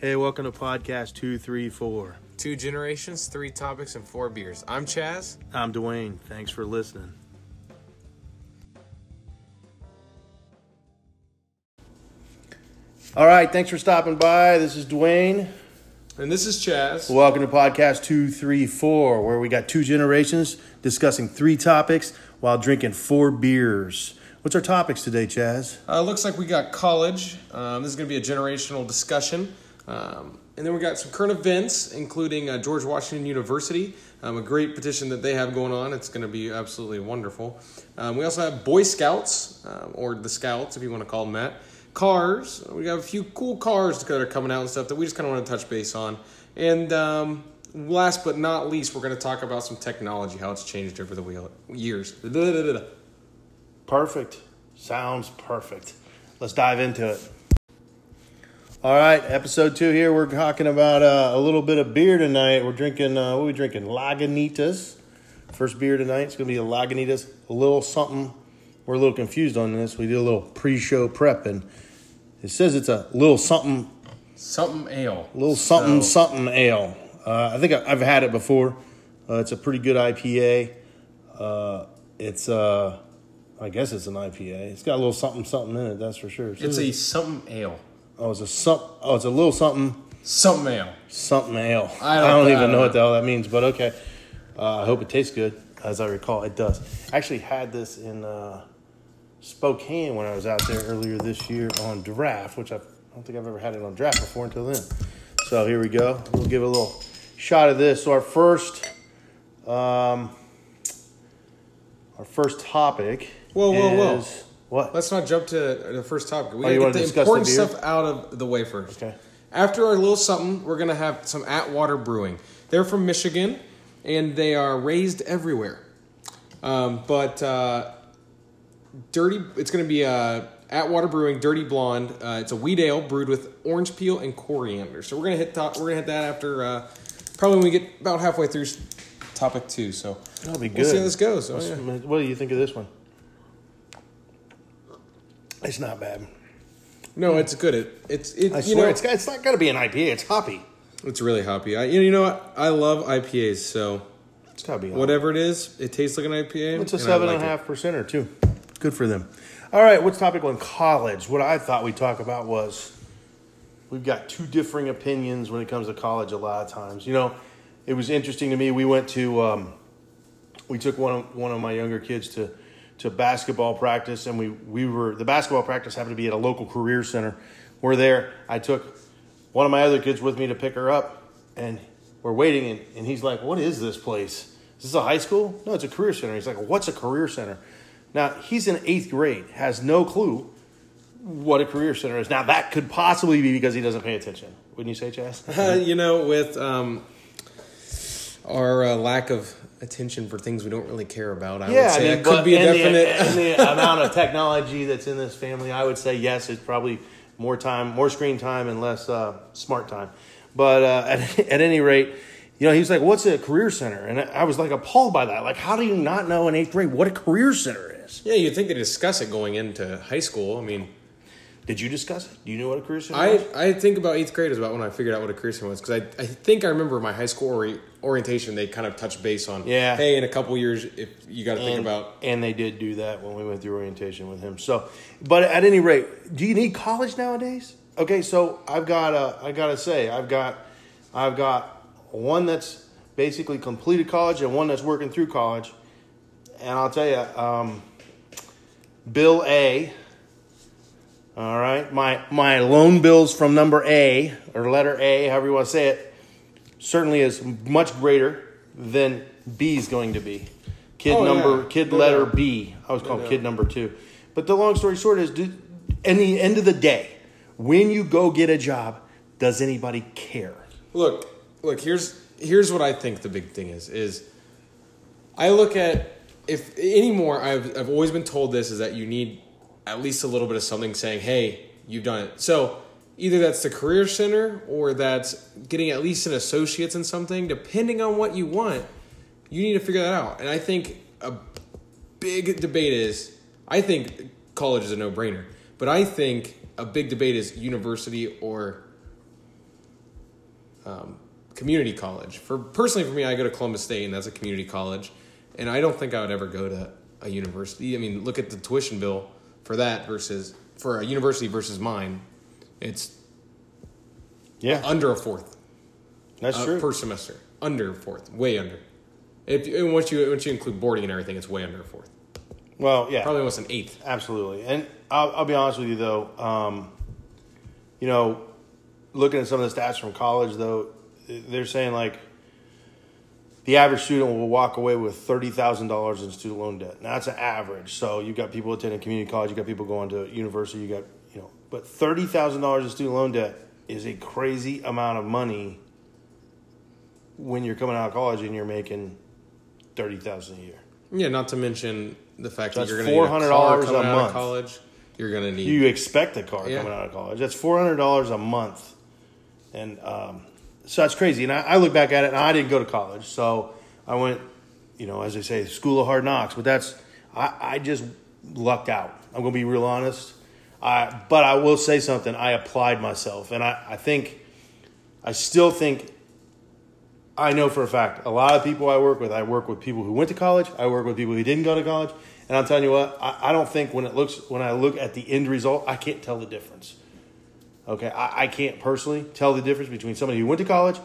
Hey, welcome to podcast 234. Two generations, three topics, and four beers. I'm Chaz. I'm Dwayne. Thanks for listening. All right, thanks for stopping by. This is Dwayne. And this is Chaz. Welcome to podcast 234, where we got two generations discussing three topics while drinking four beers. What's our topics today, Chaz? Uh, looks like we got college. Um, this is going to be a generational discussion. Um, and then we got some current events, including uh, George Washington University, um, a great petition that they have going on. It's going to be absolutely wonderful. Um, we also have Boy Scouts, um, or the Scouts, if you want to call them that. Cars. We got a few cool cars that are coming out and stuff that we just kind of want to touch base on. And um, last but not least, we're going to talk about some technology, how it's changed over the wheel- years. Perfect. Sounds perfect. Let's dive into it. All right, episode two here. We're talking about uh, a little bit of beer tonight. We're drinking, uh, what are we drinking? Lagunitas. First beer tonight. It's going to be a Lagunitas. A little something. We're a little confused on this. We did a little pre show prep, and it says it's a little something, Something ale. little something, So- something ale. Uh, I think I- I've had it before. Uh, it's a pretty good IPA. Uh, it's, uh, I guess it's an IPA. It's got a little something, something in it. That's for sure. It's a something ale. Oh, it's a some. Oh, it's a little something, Something ale. something ale. I I don't- don't, I even don't know what the hell that means, but okay. Uh, I hope it tastes good. As I recall, it does. I actually had this in uh, Spokane when I was out there earlier this year on draft, which I've, don't think I've ever had it on draft before until then. So here we go. We'll give a little shot of this. So our first, um, our first topic. Whoa, whoa, whoa. What? Let's not jump to the first topic. We Oh, gotta get the discuss the important stuff out of the way first. Okay. After our little something, we're gonna have some Atwater Brewing. They're from Michigan, and they are raised everywhere. Um, but uh, dirty, it's gonna be uh, Atwater Brewing Dirty Blonde. Uh, it's a wheat ale brewed with orange peel and coriander. So we're gonna hit top, we're gonna hit that after uh, probably when we get about halfway through topic two. So That'll be good. we'll see how this goes. Oh, yeah. What do you think of this one? It's not bad. No, it's good. It, it's it, I you swear, know, it's got, it's not got to be an IPA. It's hoppy. It's really hoppy. I, you know, you know what? I love IPAs. So It's got to be hoppy. whatever it is, it tastes like an IPA. It's a seven and a half percenter too. Good for them. All right, what's topic one? College. What I thought we'd talk about was we've got two differing opinions when it comes to college. A lot of times, you know, it was interesting to me. We went to um, we took one of one of my younger kids to to basketball practice, and we we were the basketball practice happened to be at a local career center. We're there. I took one of my other kids with me to pick her up, and we're waiting, and, and he's like, "What is this place? Is this a high school? No, it's a career center." He's like, "What's a career center?" Now he's in eighth grade, has no clue what a career center is. Now that could possibly be because he doesn't pay attention. Wouldn't you say, Chaz? You know, with um, our uh, lack of attention for things we don't really care about, I would say that could be a in the- definite. in the amount of technology that's in this family, I would say yes. It's probably more time, more screen time, and less uh, smart time. But uh, at, at any rate, you know, he was like, "What's a career center?" And I was like appalled by that. Like, how do you not know in eighth grade what a career center is? yeah, you'd think they discuss it going into high school. I mean, Did you discuss it? Do you know what a career center I, is? I think about eighth grade is about when I figured out what a career center was because I, I think I remember my high school ori- orientation they kind of touched base on Yeah. hey in a couple years if you got to think and, about and they did do that when we went through orientation with him. So, but at any rate, do you need college nowadays? Okay, so I've got uh, gotta say I've got I've got one that's basically completed college and one that's working through college, and I'll tell you, um, Bill A. All right, my my loan bills from number A or letter A, however you want to say it, certainly is much greater than B is going to be. Kid Oh, number, yeah. kid No letter doubt. B. I was called doubt. kid number two. But the long story short is, do, in the end of the day, when you go get a job, does anybody care? Look, look. Here's here's what I think the big thing is. Is I look at if anymore. I've I've always been told this is that you need at least a little bit of something saying, "Hey, you've done it." So either that's the career center or that's getting at least an associate's in something. Depending on what you want, you need to figure that out. And I think a big debate is. I think college is a no brainer, but I think a big debate is university or um, community college. For personally, for me, I go to Columbus State, and that's a community college, and I don't think I would ever go to a university. I mean, look at the tuition bill for that versus for a university versus mine. It's Yeah, under a fourth that's uh, true. per semester, under a fourth, way under. If and once you once you include boarding and everything, it's way under a fourth. well, yeah, Probably almost an eighth. Absolutely. And I'll, I'll be honest with you, though. Um, you know, looking at some of the stats from college, though, they're saying like the average student will walk away with $30,000 in student loan debt. Now, that's an average. So you've got people attending community college, you've got people going to university, you got, you know, but $30,000 in student loan debt is a crazy amount of money when you're coming out of college and you're making 30000 a year. Yeah, not to mention the fact So that you're going to need a car $400 coming a out month. of college. You're going to need you expect a car Yeah. coming out of college. That's four hundred dollars a month, and um, so that's crazy. And I, I look back at it, and I didn't go to college, so I went, you know, as they say, school of hard knocks. But that's I, I just lucked out. I'm gonna be real honest. I, but I will say something. I applied myself, and I, I think, I still think. I know for a fact a lot of people I work with. I work with people who went to college. I work with people who didn't go to college. And I'm telling you what, I, I don't think when it looks when I look at the end result, I can't tell the difference. Okay, I, I can't personally tell the difference between somebody who went to college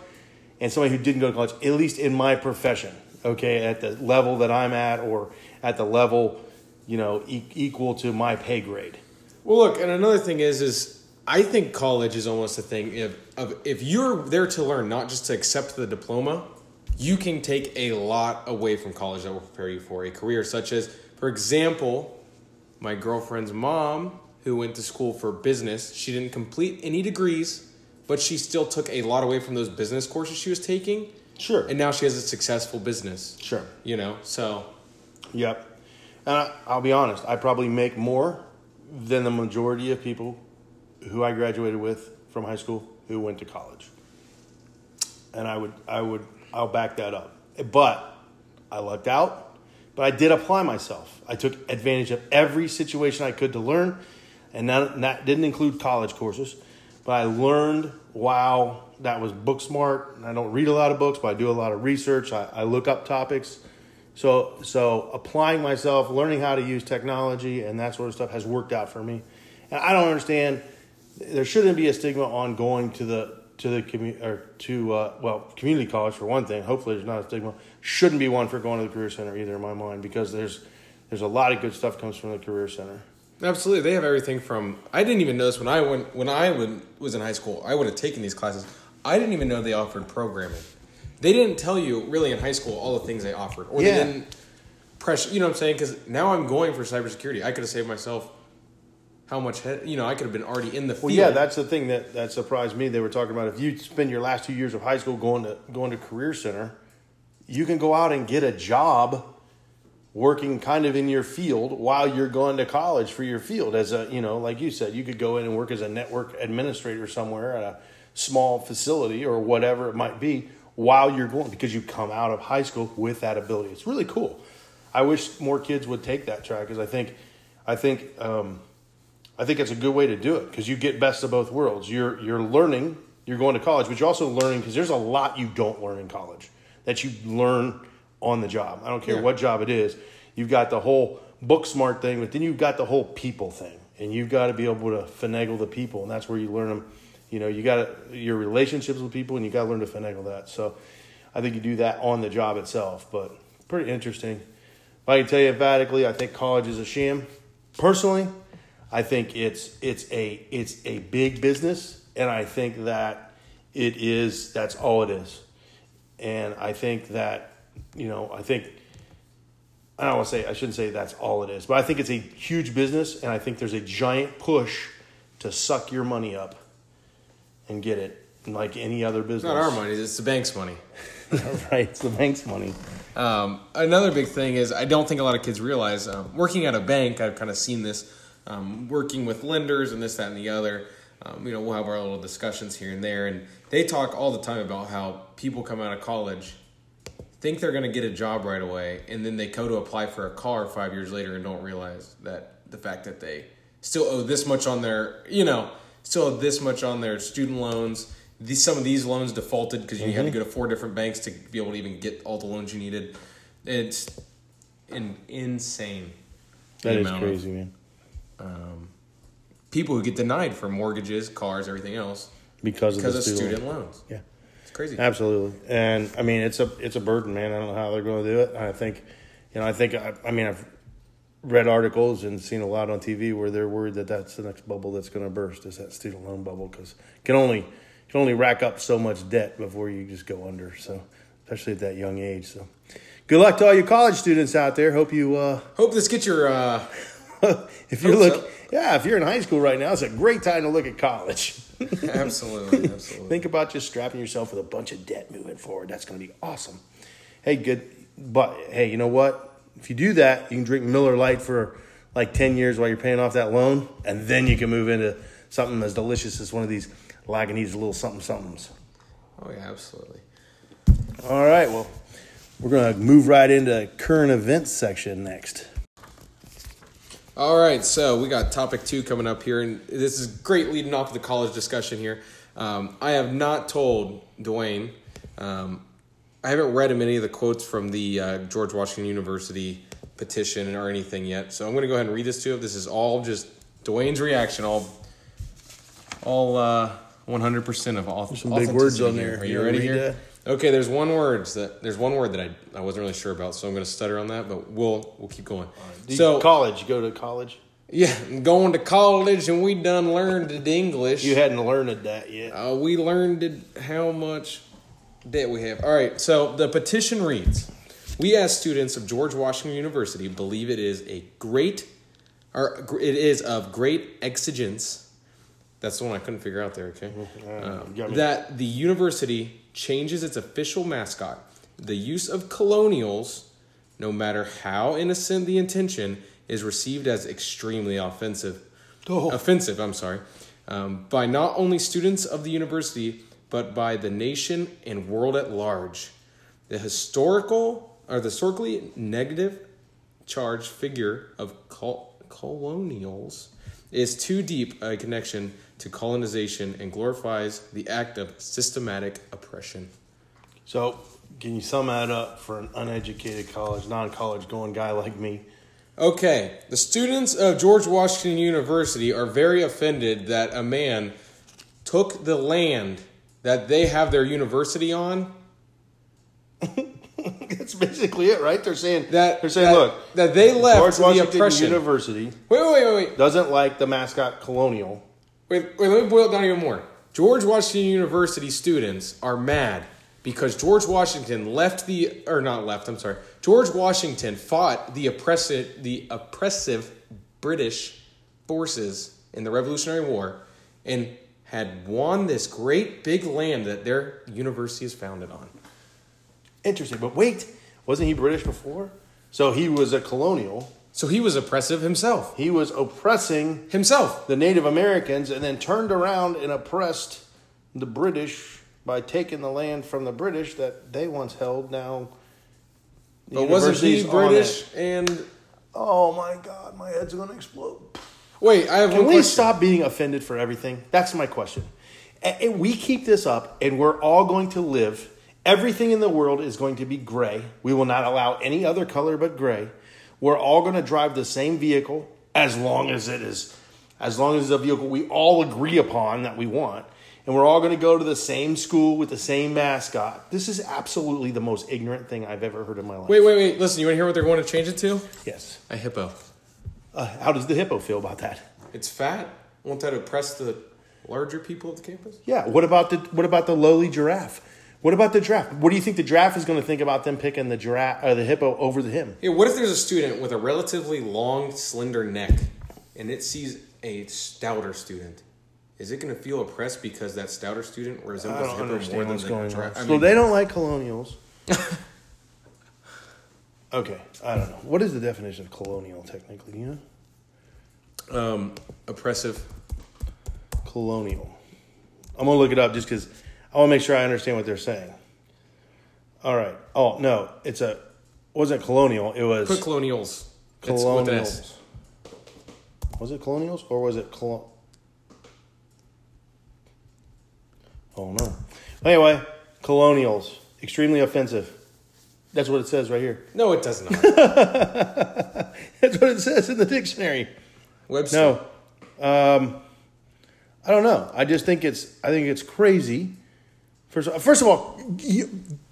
and somebody who didn't go to college. At least in my profession, okay, at the level that I'm at, or at the level, you know, e- equal to my pay grade. Well, look, and another thing is, is I think college is almost a thing if of if you're there to learn, not just to accept the diploma, you can take a lot away from college that will prepare you for a career, such as, for example, my girlfriend's mom who went to school for business. She didn't complete any degrees, but she still took a lot away from those business courses she was taking, Sure. and now she has a successful business. Sure. You know, so Yep. And I, I'll be honest, I probably make more than the majority of people who I graduated with from high school who went to college. And I would, I would, I'll back that up. But I lucked out, but I did apply myself. I took advantage of every situation I could to learn, and that, that didn't include college courses. But I learned wow, that was book smart. I don't read a lot of books, but I do a lot of research. I, I look up topics. So, so applying myself, learning how to use technology and that sort of stuff has worked out for me. And I don't understand. There shouldn't be a stigma on going to the to the community or to uh, well community college for one thing. Hopefully, there's not a stigma. Shouldn't be one for going to the career center either, in my mind, because there's there's a lot of good stuff comes from the career center. Absolutely, they have everything from. I didn't even notice when I went when I would, was in high school. I would have taken these classes. I didn't even know they offered programming. They didn't tell you really in high school all the things they offered, or Yeah. they didn't pressure. You know what I'm saying? Because now I'm going for cybersecurity. I could have saved myself how much. He- you know, I could have been already in the field. Well, yeah, that's the thing that, that surprised me. They were talking about if you spend your last two years of high school going to going to career center, you can go out and get a job working kind of in your field while you're going to college for your field as a you know like you said you could go in and work as a network administrator somewhere at a small facility or whatever it might be while you're going because you come out of high school with that ability it's really cool i wish more kids would take that track because i think i think um, I think it's a good way to do it because you get best of both worlds. You're you're learning, you're going to college, but you're also learning because there's a lot you don't learn in college that you learn on the job. I don't care Yeah. what job it is. You've got the whole book smart thing, but then you've got the whole people thing, and you've got to be able to finagle the people, and that's where you learn them. You know, you got to, your relationships with people, and you got to learn to finagle that. So, I think you do that on the job itself, but pretty interesting. If I can tell you emphatically, I think college is a sham. Personally, I think it's it's a it's a big business, and I think that it is that's all it is. And I think that you know I think I don't want to say I shouldn't say that's all it is, but I think it's a huge business, and I think there's a giant push to suck your money up and get it like any other business. Not our money; it's the bank's money. right? It's the bank's money. Um, another big thing is I don't think a lot of kids realize um, working at a bank. I've kind of seen this um, working with lenders and this, that, and the other. Um, you know, we'll have our little discussions here and there, and they talk all the time about how people come out of college think they're going to get a job right away, and then they go to apply for a car five years later and don't realize that the fact that they still owe this much on their, you know, still owe this much on their student loans. these some of these loans defaulted because you had to Mm-hmm. go to four different banks to be able to even get all the loans you needed. It's an insane. That is amount of crazy, man. People who get denied for mortgages, cars, everything else Because of because the of student. student loans. Yeah. Crazy. Absolutely, and I mean it's a it's a burden, man. I don't know how they're going to do it. I think, you know, I think I, I mean I've read articles and seen a lot on TV where they're worried that that's the next bubble that's going to burst is that student loan bubble because can only can only rack up so much debt before you just go under. So especially at that young age. So good luck to all you college students out there. Hope you. Uh, Hope this gets your. Uh, if you're look, so. yeah, if you're in high school right now, it's a great time to look at college. absolutely, absolutely. Think about just strapping yourself with a bunch of debt moving forward. That's going to be awesome. Hey, good. But hey, you know what? If you do that, you can drink Miller Lite for like 10 years while you're paying off that loan, and then you can move into something as delicious as one of these Lagunitas little something somethings. Oh yeah, absolutely. All right, well, we're going to move right into current events section next. All right, so we got topic two coming up here, and this is great leading off the college discussion here. Um, I have not told Dwayne, um, I haven't read him any of the quotes from the uh, George Washington University petition or anything yet, so I'm going to go ahead and read this to him. This is all just Dwayne's reaction, all, all uh, 100% of all. some big words on here. there. Are You you ready here? that? Okay, there's one word that there's one word that I, I wasn't really sure about, so I'm going to stutter on that, but we'll we'll keep going. So, So college, you go to college? yeah, going to college and we done learned the English. You hadn't learned that yet. uh, we learned it- how much debt we have. All right, so the petition reads: We as students of George Washington University believe it is a great, or it is of great exigence. That's the one I couldn't figure out there. Okay, Uh, you got me. that the university changes its official mascot. The use of colonials, no matter how innocent the intention, is received as extremely offensive. Oh. Offensive, I'm sorry, um, by not only students of the university but by the nation and world at large. The historical or the historically negative charged figure of col- colonials is too deep a connection to colonization and glorifies the act of systematic oppression. So, can you sum that up for an uneducated college, non-college going guy like me? Okay, the students of George Washington University are very offended that a man took the land that they have their university on. That's basically it, right? They're saying That they're saying, that, look, that they left George the Washington oppression. University wait, wait, wait, wait. doesn't like the mascot colonial. Wait, wait, let me boil it down even more. George Washington University students are mad because George Washington left the or not left, I'm sorry. George Washington fought the oppressive the oppressive British forces in the Revolutionary War and had won this great big land that their university is founded on. Interesting, but wait, wasn't he British before? So he was a colonial. So he was oppressive himself. He was oppressing Himself. the Native Americans, and then turned around and oppressed the British by taking the land from the British that they once held. Now, the But wasn't he university's on British it. and Oh my God, my head's going to explode. Wait, I have Can one we question. stop being offended for everything? That's my question. And we keep this up, and we're all going to live. Everything in the world is going to be gray. We will not allow any other color but gray. We're all going to drive the same vehicle as long as it is, as long as it's a vehicle we all agree upon that we want. And we're all going to go to the same school with the same mascot. This is absolutely the most ignorant thing I've ever heard in my life. Wait, wait, wait. Listen, you want to hear what they're going to change it to? Yes. A hippo. Uh, how does the hippo feel about that? It's fat. Won't that oppress the larger people of the campus? Yeah. What about the what about the lowly giraffe? What about the draft? What do you think the draft is going to think about them picking the giraffe or the hippo over the him? Yeah, what if there's a student with a relatively long, slender neck and it sees a stouter student? Is it going to feel oppressed because that stouter student I resembles the hippo more than the going on. giraffe? I So mean, they don't like colonials. okay, I don't know. What is the definition of colonial technically? You know, um, oppressive. colonial. I'm gonna look it up just because I want to make sure I understand what they're saying. All right. Oh no, it's a wasn't colonial. It was Put colonials. It's with an S. colonials. Was it colonials or was it colon? Oh no. Anyway, colonials extremely offensive. That's what it says right here. No, it does not. That's what it says in the dictionary. Webster. No, um, I don't know. I just think it's I think it's crazy. First, first of all,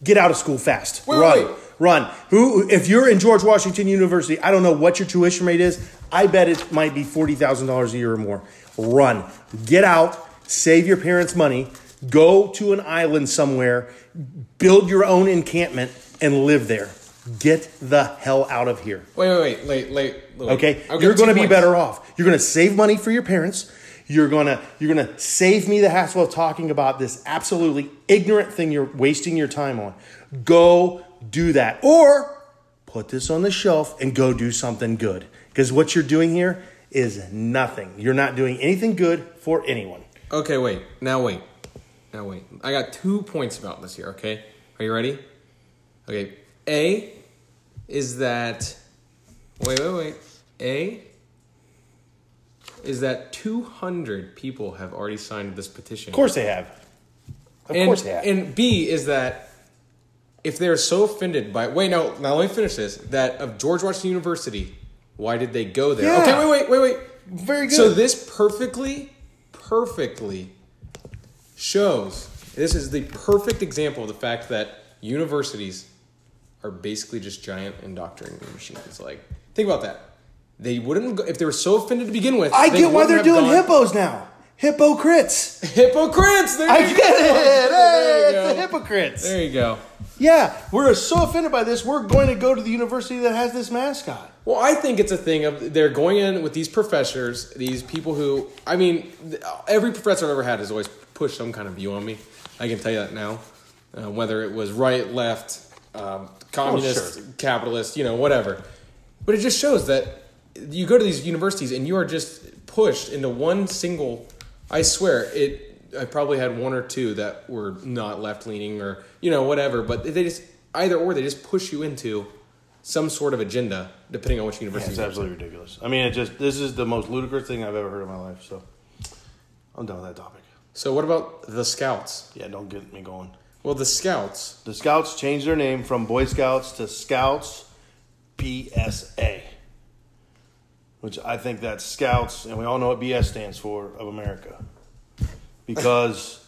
get out of school fast. Wait, run, wait. run. Who? If you're in George Washington University, I don't know what your tuition rate is. I bet it might be forty thousand dollars a year or more. Run, get out, save your parents' money, go to an island somewhere, build your own encampment, and live there. Get the hell out of here. Wait, wait, wait, wait, wait. wait. Okay, I'll you're going to be better off. You're going to save money for your parents. You're to you're to save me the hassle of talking about this absolutely ignorant thing you're wasting your time on. Go do that, or put this on the shelf and go do something good. Because what you're doing here is nothing. You're not doing anything good for anyone. Okay, wait. Now wait. Now wait. I got two points about this here, okay? Are you ready? Okay. A is that wait, wait, wait. A is that 200 people have already signed this petition. Of course they have. Of and, course they have. And B is that if they're so offended by wait no now let me finish this that of George Washington University, why did they go there? Yeah. Okay, wait, wait, wait, wait. Very good. So this perfectly, perfectly shows this is the perfect example of the fact that universities are basically just giant indoctrinating machines. Like, think about that. They wouldn't go, if they were so offended to begin with. I get why they're doing gone- hippos now. Hypocrites. Hypocrites. There I you get go. it. Hey, it's the hypocrites. There you go. Yeah, we're so offended by this. We're going to go to the university that has this mascot. Well, I think it's a thing of they're going in with these professors, these people who, I mean, every professor I've ever had has always pushed some kind of view on me. I can tell you that now. Uh, whether it was right, left, um, communist, sure. capitalist, you know, whatever. But it just shows that you go to these universities and you are just pushed into one single. I swear, it. I probably had one or two that were not left leaning or you know whatever, but they just either or they just push you into some sort of agenda depending on which university. It's go to. absolutely ridiculous. I mean, it just this is the most ludicrous thing I've ever heard in my life. So I'm done with that topic. So what about the Scouts? Yeah, don't get me going. Well, the Scouts. The Scouts changed their name from Boy Scouts to Scouts BSA, which I think that's Scouts, and we all know what BS stands for of America, because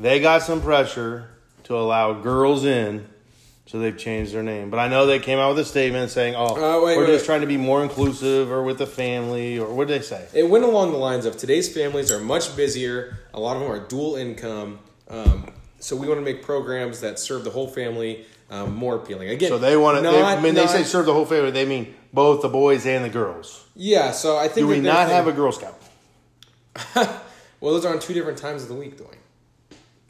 they got some pressure to allow girls in, so they've changed their name. But I know they came out with a statement saying, "Oh, Uh, wait, we're wait, just wait. trying to be more inclusive, or with the family, or what did they say?" It went along the lines of today's families are much busier. A lot of them are dual income. Um, so we want to make programs that serve the whole family um, more appealing. Again, So they want to. I mean, they say serve the whole family. They mean both the boys and the girls. yeah. So I think Do we not have a Girl Scout? well, those are on two different times of the week, Dwayne.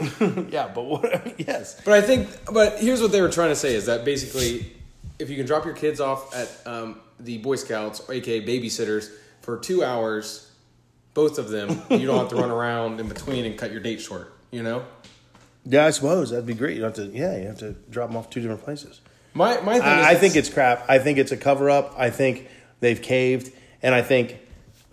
Yeah, but what? yes. But I think, but here's what they were trying to say is that basically, if you can drop your kids off at um, the Boy Scouts, or aka babysitters, for two hours, both of them, you don't have to run around in between and cut your date short. You know, Yeah, I suppose that'd be great. You don't have to. Yeah, you have to drop them off two different places. my my thing is, I, I think it's crap. I think it's a cover up. I think they've caved, and I think,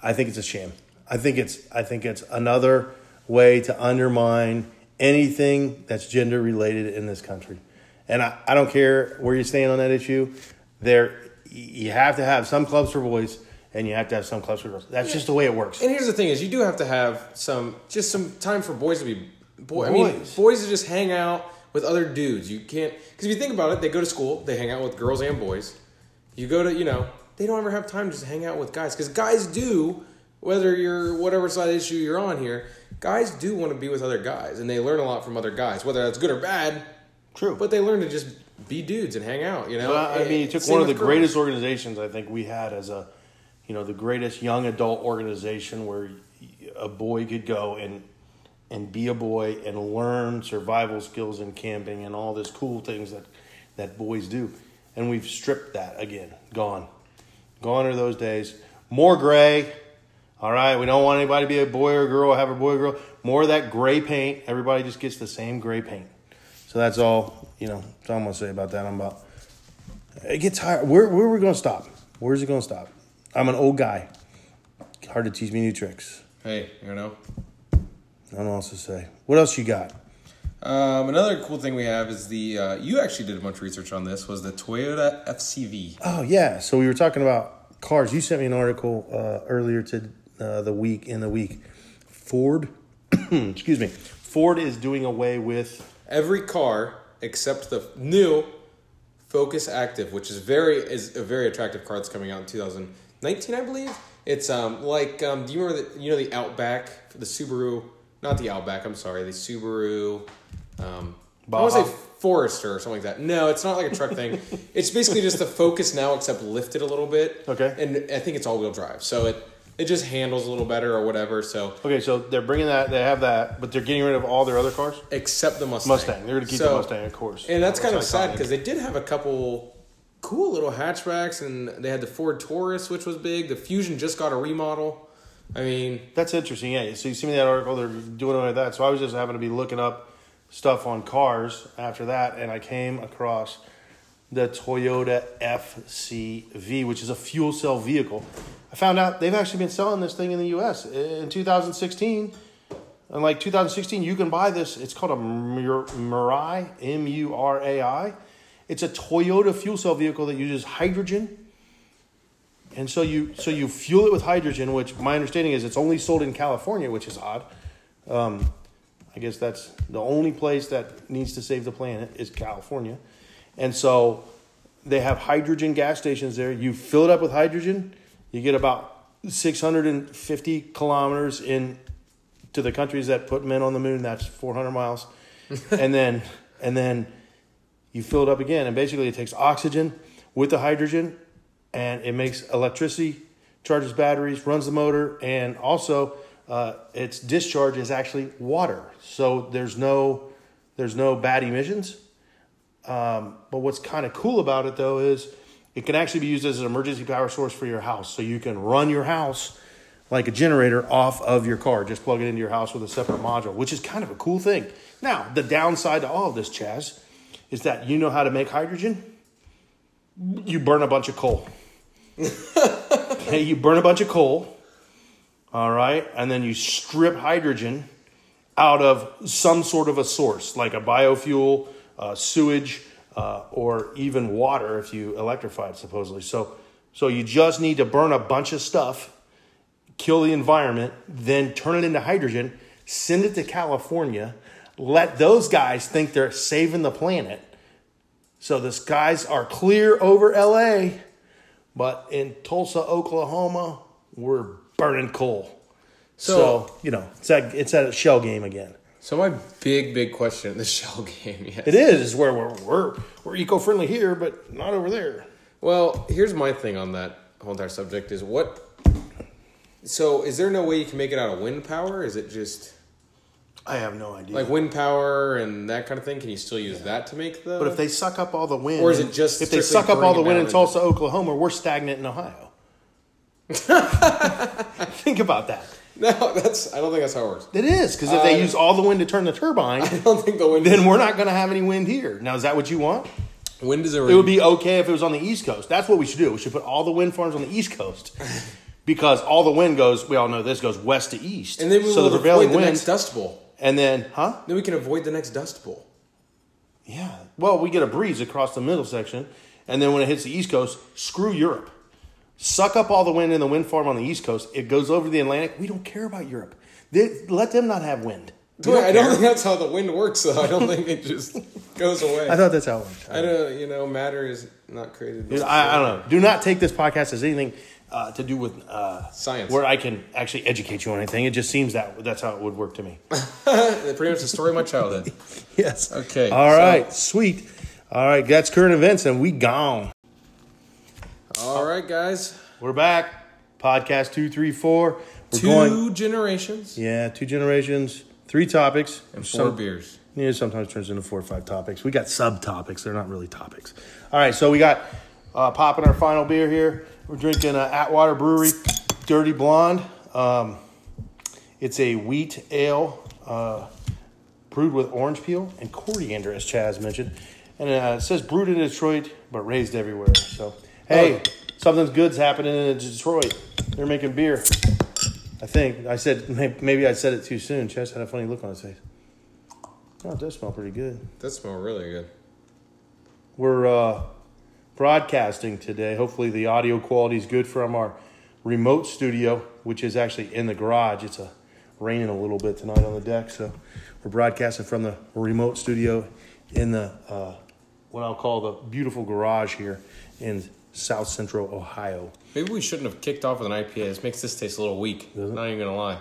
I think it's a sham. I think it's. I think it's another way to undermine anything that's gender related in this country. And I, I don't care where you stand on that issue. There, you have to have some clubs for boys, and you have to have some clubs for girls. That's just the way it works. And here's the thing: is you do have to have some just some time for boys to be boy. I mean, Boys. boys just hang out with other dudes. You can't because if you think about it, they go to school, they hang out with girls and boys. You go to you know they don't ever have time to just hang out with guys because guys do whether you're whatever side issue you're on here. Guys do want to be with other guys, and they learn a lot from other guys, whether that's good or bad. True. But they learn to just be dudes and hang out. You know, Well, I mean, you eh, took Same one of the girls. greatest organizations I think we had as a, you know, the greatest young adult organization where a boy could go and and be a boy and learn survival skills in camping and all this cool things that that boys do, and we've stripped that again. Gone, gone are those days. More gray. All right, we don't want anybody to be a boy or a girl, have a boy or girl. More of that gray paint. Everybody just gets the same gray paint. So that's all, you know, that's all I'm gonna say about that. I'm about it gets hard. Where where are we gonna stop? Where's it gonna stop? I'm an old guy. Hard to teach me new tricks. Hey, you know. I don't know what else to say. What else you got? Um, another cool thing we have is the uh, you actually did a bunch of research on this was the Toyota FCV. Oh yeah, so we were talking about cars. You sent me an article uh, earlier to uh, the week in the week. Ford, excuse me, Ford is doing away with Every car except the new Focus Active, which is very is a very attractive car that's coming out in 2019, I believe. It's um like um do you remember the you know the Outback the Subaru not the Outback I'm sorry the Subaru um I want to say Forester or something like that. No, it's not like a truck thing. It's basically just the Focus now, except lifted a little bit. Okay. And I think it's all wheel drive, so it it just handles a little better or whatever. So Okay, so they're bringing that. They have that, but they're getting rid of all their other cars. except the Mustang. Mustang. They're going to keep So- the Mustang, of course. And that's kind of sad because they did have a couple cool little hatchbacks, and they had the Ford Taurus, which was big. The Fusion just got a remodel. I mean, That's interesting. Yeah. So you see me that article? They're doing away with that. So I was just happened to be looking up stuff on cars after that, and I came across the Toyota FCV, which is a fuel cell vehicle. I found out they've actually been selling this thing in the U.S. in 2016. In like 2016, you can buy this. It's called a Mur- Murai, M U R A I. It's a Toyota fuel cell vehicle that uses hydrogen. And so you so you fuel it with hydrogen, which my understanding is it's only sold in California, which is odd. Um, I guess that's the only place that needs to save the planet is California, and so they have hydrogen gas stations there. You fill it up with hydrogen, you get about six hundred and fifty kilometers in to the countries that put men on the moon. That's four hundred miles, and then and then you fill it up again, and basically it takes oxygen with the hydrogen, and it makes electricity, charges batteries, runs the motor, and also uh, its discharge is actually water. So there's no there's no bad emissions. Um, but what's kind of cool about it though is it can actually be used as an emergency power source for your house. So you can run your house like a generator off of your car. Just plug it into your house with a separate module, which is kind of a cool thing. Now, the downside to all of this, Chaz, is that you know how to make hydrogen. You burn a bunch of coal. you burn a bunch of coal. All right, and then you strip hydrogen out of some sort of a source, like a biofuel, uh, sewage, uh, or even water if you electrify it, supposedly. So, so you just need to burn a bunch of stuff, kill the environment, then turn it into hydrogen, send it to California, let those guys think they're saving the planet. So the skies are clear over LA, but in Tulsa, Oklahoma, we're burning coal. So, So- you know, it's that it's that shell game again. so my big, big question in the shell game, yes. It is is where we're we're we're eco friendly here, but not over there. Well, here's my thing on that whole entire subject is what. So, is there no way you can make it out of wind power? Is it just I have no idea. like wind power and that kind of thing? Can you still use that to make the? but if they suck up all the wind, Or is it just if they suck up all the wind in Tulsa, Oklahoma, we're stagnant in Ohio. Think about that. no, that's I don't think that's how it works. It is because if they Uh, use all the wind to turn the turbine, I don't think the wind. then we're not going to have any wind here. Now, is that what you want? wind is a. It would be okay if it was on the East Coast. That's what we should do. We should put all the wind farms on the East Coast because all the wind goes. We all know this goes west to east. and then we so will the prevailing avoid the wind, next dust bowl. And then huh? Then we can avoid the next dust bowl. Yeah. Well, we get a breeze across the middle section, and then when it hits the East Coast, screw Europe. Suck up all the wind in the wind farm on the East Coast. It goes over the Atlantic. We don't care about Europe. They, let them not have wind. We I don't care. think that's how the wind works, though. I don't think it just goes away. I thought that's how it worked. I don't. You know, matter is not created. Dude, I, I don't know. Do not take this podcast as anything uh, to do with uh, Science. where I can actually educate you on anything. It just seems that that's how it would work to me. Pretty much the story of my childhood. yes. Okay, All so- right. Sweet. All right. That's current events, and we gone. All right, guys. We're back. Podcast two, three, four. We're Two going. generations Yeah, two generations, three topics, and four Some- beers. Yeah, sometimes turns into four or five topics. We got subtopics. They're not really topics. All right, so we got uh, popping our final beer here. We're drinking uh, Atwater Brewery Dirty Blonde. Um, it's a wheat ale uh, brewed with orange peel and coriander, as Chaz mentioned. And uh, it says brewed in Detroit, but raised everywhere. So, hey, Oh. something's good's happening in Detroit. They're making beer. I think I said maybe I said it too soon. Chaz had a funny look on his face. Oh, it does smell pretty good. That smell really good. We're uh, broadcasting today. Hopefully, the audio quality is good from our remote studio, which is actually in the garage. It's a raining a little bit tonight on the deck, so we're broadcasting from the remote studio in the uh, what I'll call the beautiful garage here in South Central Ohio. Maybe we shouldn't have kicked off with an IPA. This makes this taste a little weak. Not even gonna lie.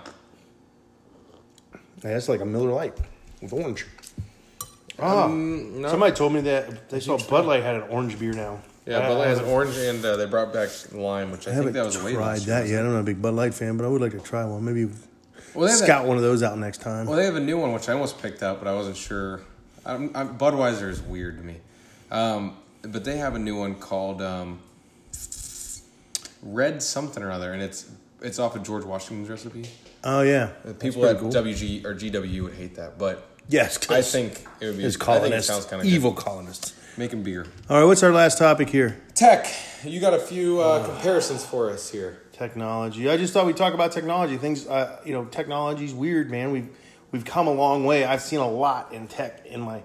Yeah, it's like a Miller Lite with orange. Ah, Um, no. somebody told me that they saw Bud Light had an orange beer now. Yeah, Bud Light has orange, and uh, they brought back lime, which I, I think haven't that was a way tried last year, that wasn't yet. I'm not a big Bud Light fan, but I would like to try one. Maybe Well, they have scout one of those out next time. Well, they have a new one which I almost picked up, but I wasn't sure. I'm, I'm, Budweiser is weird to me, um, but they have a new one called um, Red something or other, and it's it's off of George Washington's recipe. oh yeah, Uh, That's People pretty at cool. WG or GW would hate that, but Yes, I think it would be. it's I think it colonists, sounds kind of evil colonists. Making beer. All right, what's our last topic here? Tech. You got a few uh, comparisons for us here. Technology. I just thought we'd talk about technology. Things, uh, you know, technology's weird, man. We've we've come a long way. I've seen a lot in tech in my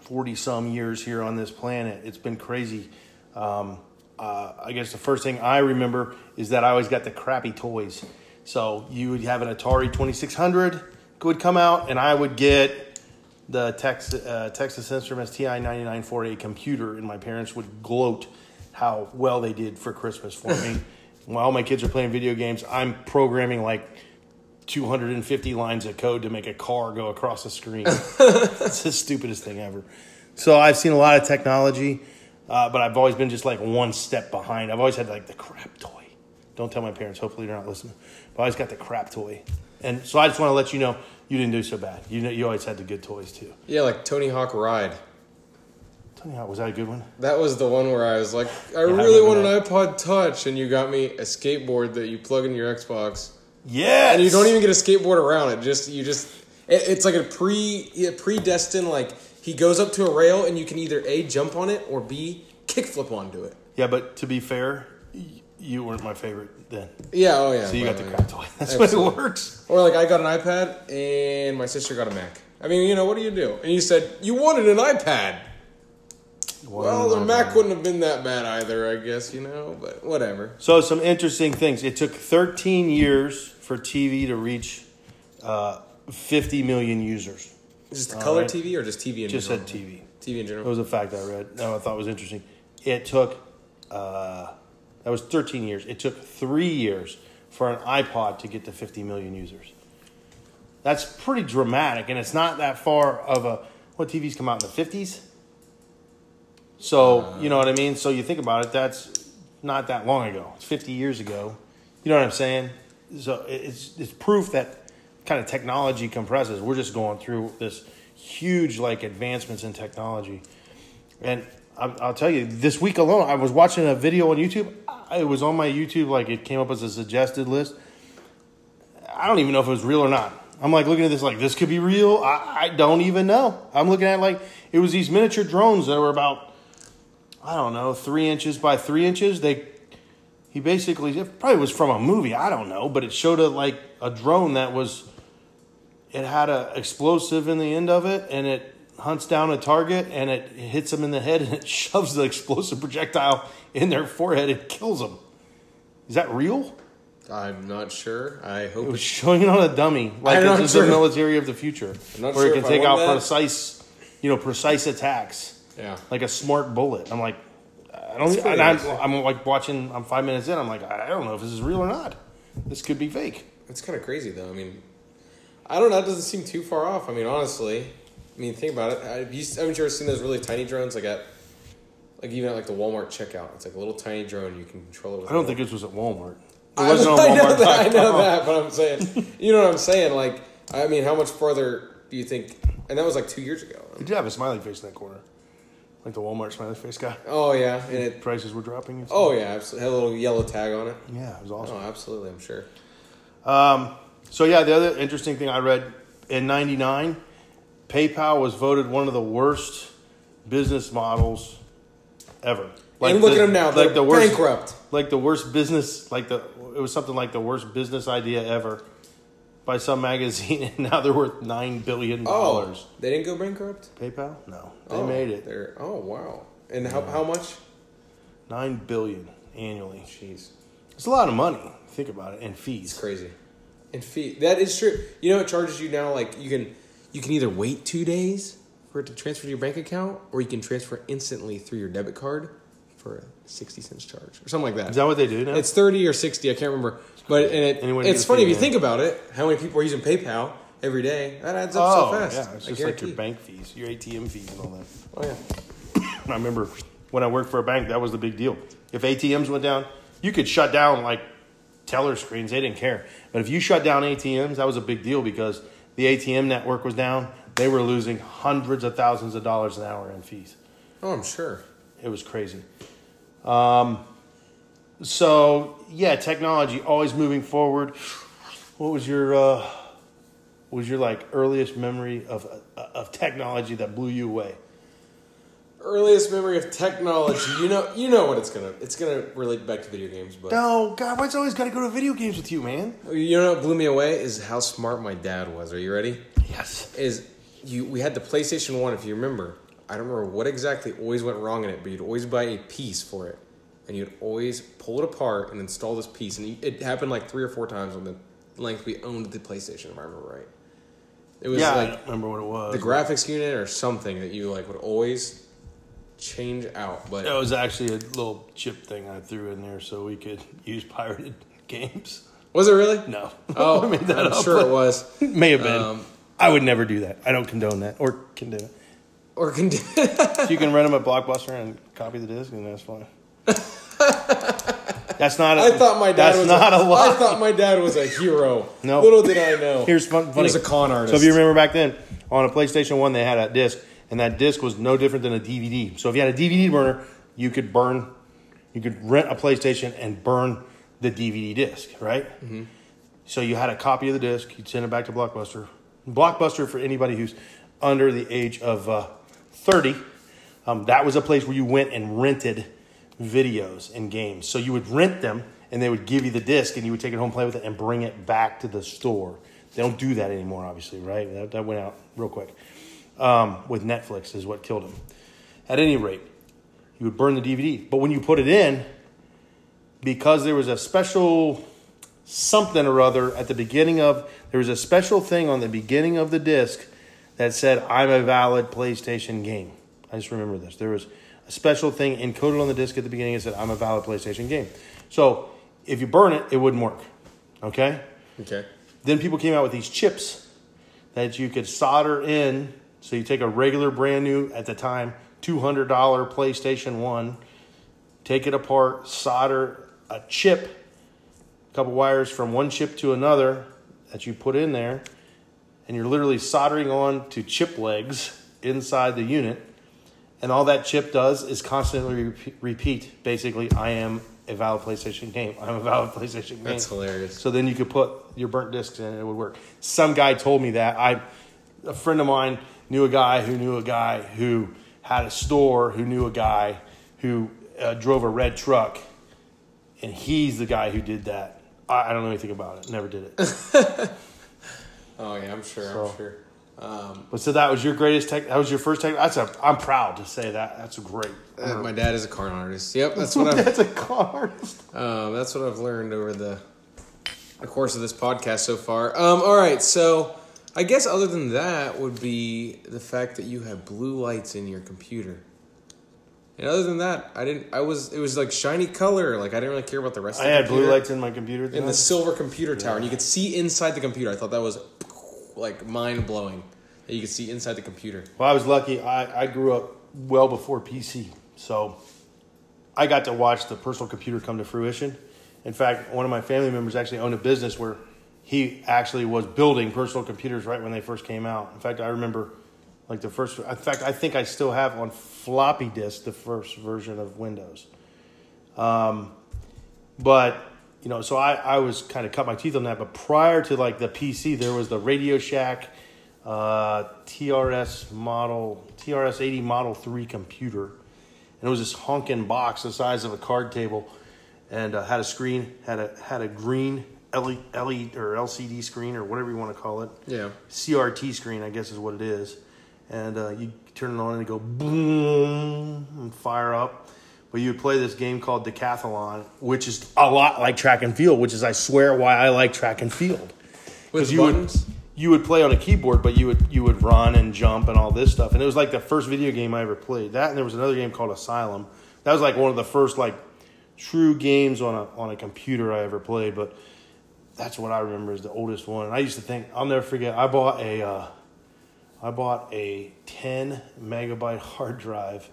forty some years here on this planet. It's been crazy. Um, uh, I guess the first thing I remember is that I always got the crappy toys. So you would have an Atari twenty six hundred would come out, and I would get the Texas, uh, Texas Instruments TI 99/4A computer, and my parents would gloat how well they did for Christmas for me. While my kids are playing video games, I'm programming like 250 lines of code to make a car go across the screen. it's the stupidest thing ever. So I've seen a lot of technology, uh, but I've always been just like one step behind. I've always had like the crap toy. Don't tell my parents. Hopefully they're not listening. But I always got the crap toy, and so I just want to let you know you didn't do so bad. You know, you always had the good toys too. Yeah, like Tony Hawk Ride. Tony Hawk was that a good one? That was the one where I was like, I I really want remember an iPod Touch, and you got me a skateboard that you plug in your Xbox. Yeah, and you don't even get a skateboard around it. Just you just it, it's like a pre a predestined like he goes up to a rail and you can either a jump on it or b kickflip onto it. Yeah, but to be fair, you weren't my favorite then. Yeah, oh yeah. So you got the well, crap toy. That's what it works. Or like I got an iPad and my sister got a Mac. I mean, you know, what do you do? And you said you wanted an iPad. Well, the Mac wouldn't have been that bad either, I guess, you know, but whatever. So some interesting things. It took 13 years for TV to reach uh, 50 million users. Just the color right. TV or just TV in Just general? Just said TV. TV in general. was a fact I read. No, I thought was interesting. It took uh, that was 13 years. It took three years for an iPod to get to 50 million users. That's pretty dramatic, and it's not that far of a. What TVs come out in the 50s? So uh. you know what I mean. So you think about it. That's not that long ago. It's 50 years ago. You know what I'm saying? So it's it's proof that kind of technology compresses. We're just going through this huge like advancements in technology. And I'll, I'll tell you, this week alone, I was watching a video on YouTube. It was on my YouTube, like it came up as a suggested list. I don't even know if it was real or not. I'm like looking at this, like this could be real. I, I don't even know. I'm looking at like it was these miniature drones that were about, I don't know, three inches by three inches. They, he basically, it probably was from a movie. I don't know, but it showed a like a drone that was, it had a explosive in the end of it, and it hunts down a target and it hits them in the head and it shoves the explosive projectile in their forehead and kills them. Is that real? I'm not sure. I hope It was showing it on a dummy, like this is the military of the future, I'm not where sure it can I take out that. precise, you know, precise attacks, yeah. like a smart bullet. I'm like, I don't. And I'm. I'm like watching. I'm five minutes in. I'm like, I don't know if this is real or not. This could be fake. It's kind of crazy though. I mean, I don't know. It doesn't seem too far off. I mean, honestly, I mean, think about it. Have you, haven't you ever seen those really tiny drones like at, like even at like the Walmart checkout? It's like a little tiny drone you can control it. With I don't think this was at Walmart. It I, wasn't on I know that. I know that, but I'm saying, you know what I'm saying? Like, I mean, how much farther do you think? And that was like two years ago. They did have a smiley face in that corner, like the Walmart smiley face guy. Oh yeah, and it. Prices were dropping. And. Oh yeah, absolutely. Had a little yellow tag on it. yeah, it was awesome. Oh, absolutely. I'm sure. Um, so yeah, the other interesting thing I read in '99, PayPal was voted one of the worst business models ever. and look the- at them now. like the worst, bankrupt. like the worst business, like the it was something like the worst business idea ever by some magazine, and now they're worth nine billion oh, dollars. they didn't go bankrupt. PayPal? No, they Oh, made it They're, oh wow! And how how much? nine billion annually. Jeez, It's a lot of money. Think about it, and it's fees. crazy. And fee that is true. You know, it charges you now. Like you can you can either wait two days for it to transfer to your bank account, or you can transfer instantly through your debit card for a sixty cents charge or something like that. Is that what they do now? It's thirty or sixty. I can't remember. But and it, it's funny if you think about it. How many people are using PayPal every day? That adds up oh, so fast. yeah, it's I just like your bank fees, your ATM fees, and all that. Oh yeah. I remember when I worked for a bank, that was the big deal. If ATMs went down, you could shut down like teller screens. They didn't care. But if you shut down ATMs, that was a big deal because the ATM network was down. They were losing hundreds of thousands of dollars an hour in fees. Oh, I'm sure. It was crazy. Um, so yeah, technology always moving forward. What was your uh, what was your like earliest memory of uh, of technology that blew you away? Earliest memory of technology. You know, you know what it's gonna. It's gonna relate back to video games, but No, God, why's always got to go to video games with you, man? you know what blew me away is how smart my dad was. Are you ready? Yes. Is you? We had the PlayStation One. If you remember, I don't remember what exactly always went wrong in it, but you'd always buy a piece for it, and you'd always pull it apart and install this piece, and it happened like three or four times on the length we owned the PlayStation. If I remember right, it was yeah, I like don't remember what it was. the graphics unit or something that you like would always change out. But It was actually a little chip thing I threw in there so we could use pirated games. was it really? No. Oh, I made that I'm up, sure it was. May have been. Um, I would never do that. I don't condone that or condone it. Or con- So you can rent them at Blockbuster and copy the disc, and that's fine. that's not. A, I thought my dad That's was not a, I lie. thought my dad was a hero. No. Little did I know. Here's fun. he Funny. was a con artist. So if you remember back then, on a PlayStation One, they had a disc, and that disc was no different than a DVD. So if you had a DVD burner, you could burn, you could rent a PlayStation and burn the DVD disc, right? Mm-hmm. So you had a copy of the disc. You'd send it back to Blockbuster. Blockbuster for anybody who's under the age of uh, thirty. Um, that was a place where you went and rented videos and games. So you would rent them, and they would give you the disc, and you would take it home, play with it, and bring it back to the store. They don't do that anymore, obviously, right? That, that went out real quick. Um, with Netflix is what killed him. At any rate, you would burn the DVD, but when you put it in, because there was a special something or other at the beginning of there was a special thing on the beginning of the disc that said I'm a valid PlayStation game. I just remember this. There was a special thing encoded on the disc at the beginning that said I'm a valid PlayStation game. So if you burn it, it wouldn't work. Okay? okay. Then people came out with these chips that you could solder in. So you take a regular, brand new, at the time, $200 PlayStation 1, take it apart, solder a chip, a couple wires from one chip to another that you put in there, and you're literally soldering on to chip legs inside the unit. And all that chip does is constantly repeat, repeat basically, I am a valid PlayStation game. I'm a valid PlayStation game. That's hilarious. So then you could put your burnt discs in and it would work. Some guy told me that. I, a friend of mine knew a guy who knew a guy who had a store who knew a guy who uh, drove a red truck, and he's the guy who did that. I, I don't know anything about it. Never did it. Oh yeah, I'm sure. So- I'm sure. Um, But so that was your greatest tech. That was your first tech. That's a. I'm proud to say that. That's a great. uh, my dad is a car artist. Yep, that's what I've That's a car artist. um, that's what I've learned over the the course of this podcast so far. Um, all right, so I guess other than that would be the fact that you have blue lights in your computer. And other than that, I didn't. I was. It was like shiny color. Like I didn't really care about the rest. I of the I had blue lights in my computer. in the silver computer tower, and you could see inside the computer. I thought that was like mind blowing that you could see inside the computer. Well, I was lucky. I, I grew up well before PC, so I got to watch the personal computer come to fruition. In fact, one of my family members actually owned a business where he actually was building personal computers right when they first came out. In fact, I remember like the first. In fact, I think I still have on floppy disk the first version of Windows. Um, but you know, so I, I was kind of cut my teeth on that. But prior to like the PC, there was the Radio Shack uh, TRS model TRS eighty Model three computer, and it was this honking box the size of a card table, and uh, had a screen, had a had a green LE, LE or LCD screen or whatever you want to call it. Yeah. CRT screen, I guess is what it is. And uh, you turn it on and it go boom and fire up. But you would play this game called Decathlon, which is a lot like track and field, which is I swear why I like track and field. With you buttons? would you would play on a keyboard, but you would you would run and jump and all this stuff. And it was like the first video game I ever played. That and there was another game called Asylum. That was like one of the first like true games on a on a computer I ever played. But that's what I remember is the oldest one. And I used to think I'll never forget. I bought a uh, I bought a ten megabyte hard drive,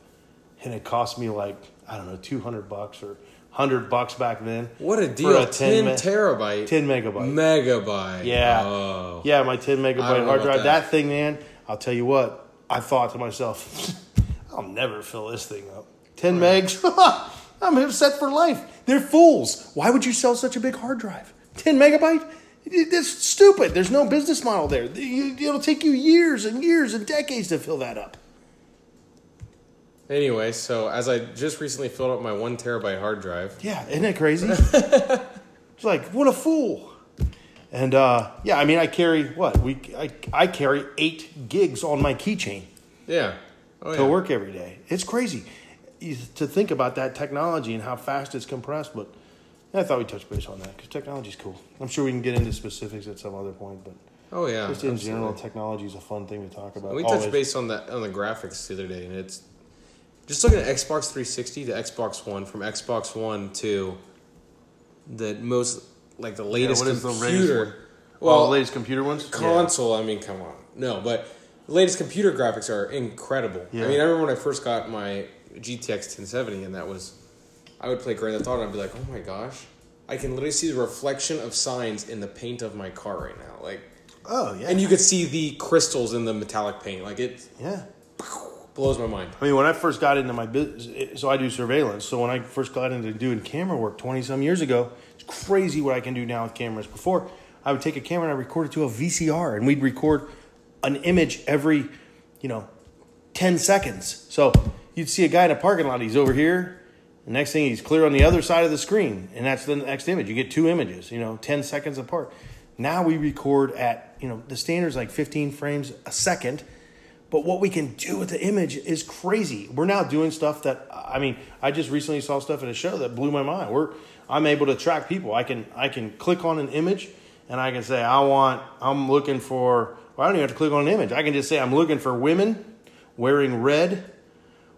and it cost me like I don't know two hundred bucks or hundred bucks back then. What a For deal. a 10, 10 me- terabyte. 10 megabyte. Megabyte. Yeah. Oh. Yeah, my 10 megabyte hard drive. that. That. thing, man, I'll tell you what, I thought to myself, I'll never fill this thing up. 10 megs? I'm set for life. They're fools. Why would you sell such a big hard drive? 10 megabyte? That's stupid. There's no business model there. It'll take you years and years and decades to fill that up. Anyway, so as I just recently filled up my one terabyte hard drive, Yeah, isn't that crazy? it's like what a fool. And uh, yeah, I mean, I carry what we I, I carry eight gigs on my keychain yeah. Oh, to yeah. work every day. It's crazy to think about that technology and how fast it's compressed. But I thought we'd touch base on that because technology's cool. I'm sure we can get into specifics at some other point, but Oh, yeah. just in absolutely. general, technology is a fun thing to talk about. We Always. touched base on that on the graphics the other day, and it's just looking at Xbox 360 to Xbox One, from Xbox One to the most like the latest what is the latest computer. one? Oh, well, All the latest computer ones. console. I mean, come on, no, but the latest computer graphics are incredible. Yeah. I mean, I remember when I first got my GTX 1070, and that was I would play Grand Theft Auto, and I'd be like, oh my gosh, I can literally see the reflection of signs in the paint of my car right now, like. Oh yeah. And you could see the crystals in the metallic paint. Like it yeah. blows my mind. I mean, when I first got into my business, so I do surveillance. So when I first got into doing camera work 20 some years ago, it's crazy what I can do now with cameras. Before, I would take a camera and I record it to a VCR, and we'd record an image every, you know, 10 seconds. So you'd see a guy in a parking lot, he's over here. The next thing, he's clear on the other side of the screen, and that's the next image. You get two images, you know, 10 seconds apart. Now we record at, you know, the standard's like 15 frames a second. But what we can do with the image is crazy. We're now doing stuff that I mean, I just recently saw stuff at a show that blew my mind. We're I'm able to track people. I can I can click on an image and I can say I want I'm looking for well, I don't even have to click on an image. I can just say I'm looking for women wearing red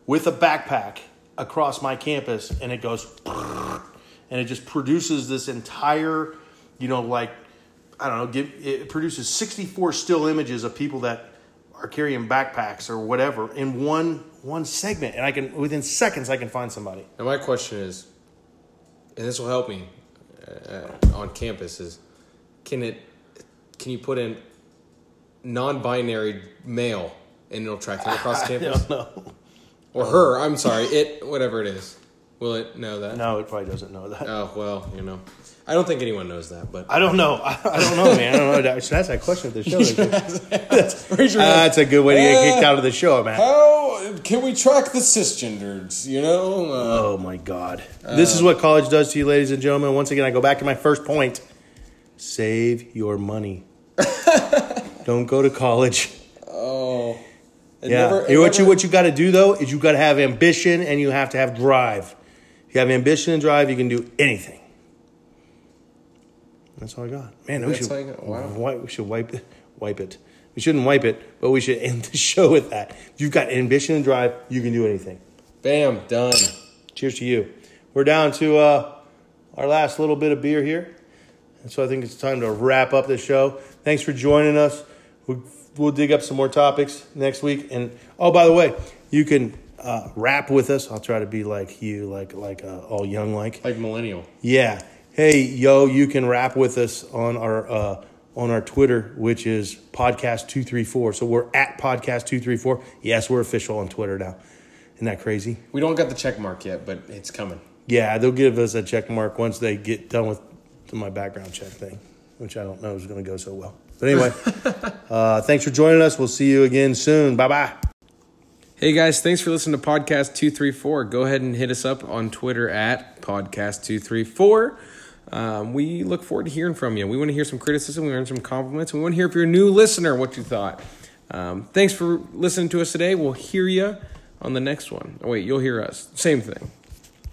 with a backpack across my campus and it goes and it just produces this entire, you know, like I don't know, give it produces 64 still images of people that are carrying backpacks or whatever in one one segment, and I can within seconds I can find somebody. Now my question is, and this will help me uh, on campus is, can it, can you put in non-binary male and it'll track him across I campus don't know. Or her? I'm sorry, it whatever it is. Will it know that? No, it probably doesn't know that. Oh well, you know, I don't think anyone knows that, but I don't know. I, I don't know, man. I don't know. That- Should ask that question at the show. Raise your hand. That's a good way to get kicked out of the show, man. How can we track the cisgenders? You know, uh, Oh my God. this is what college does to you, ladies and gentlemen. Once again, I go back to my first point save your money. Don't go to college. It Yeah. never- it what you what you got to do though is you got to have ambition and you have to have drive. If you have ambition and drive, you can do anything. That's all I got. Man, we That's should all you got? Wow. wi- we should wipe it, wipe it. We shouldn't wipe it, but we should end the show with that. If you've got ambition and drive, you can do anything. Bam, done. Cheers to you. We're down to uh, our last little bit of beer here. And so I think it's time to wrap up the show. Thanks for joining us. We'll, we'll dig up some more topics next week. And oh, by the way, you can uh, rap with us. I'll try to be like you, like like uh, all young like. Like millennial. Yeah. Hey, yo, you can rap with us on our uh, on our Twitter, which is podcast two three four. So we're at podcast two three four. Yes, we're official on Twitter now. Isn't that crazy? We don't got the check mark yet, but it's coming. Yeah, they'll give us a check mark once they get done with my background check thing, which I don't know is going to go so well. But anyway, uh, thanks for joining us. We'll see you again soon. Bye bye. Hey guys, thanks for listening to Podcast 234. Go ahead and hit us up on Twitter at Podcast234. Um, we look forward to hearing from you. We want to hear some criticism. We want some compliments. We want to hear if you're a new listener what you thought. Um, thanks for listening to us today. We'll hear you on the next one. Oh, wait, you'll hear us. Same thing.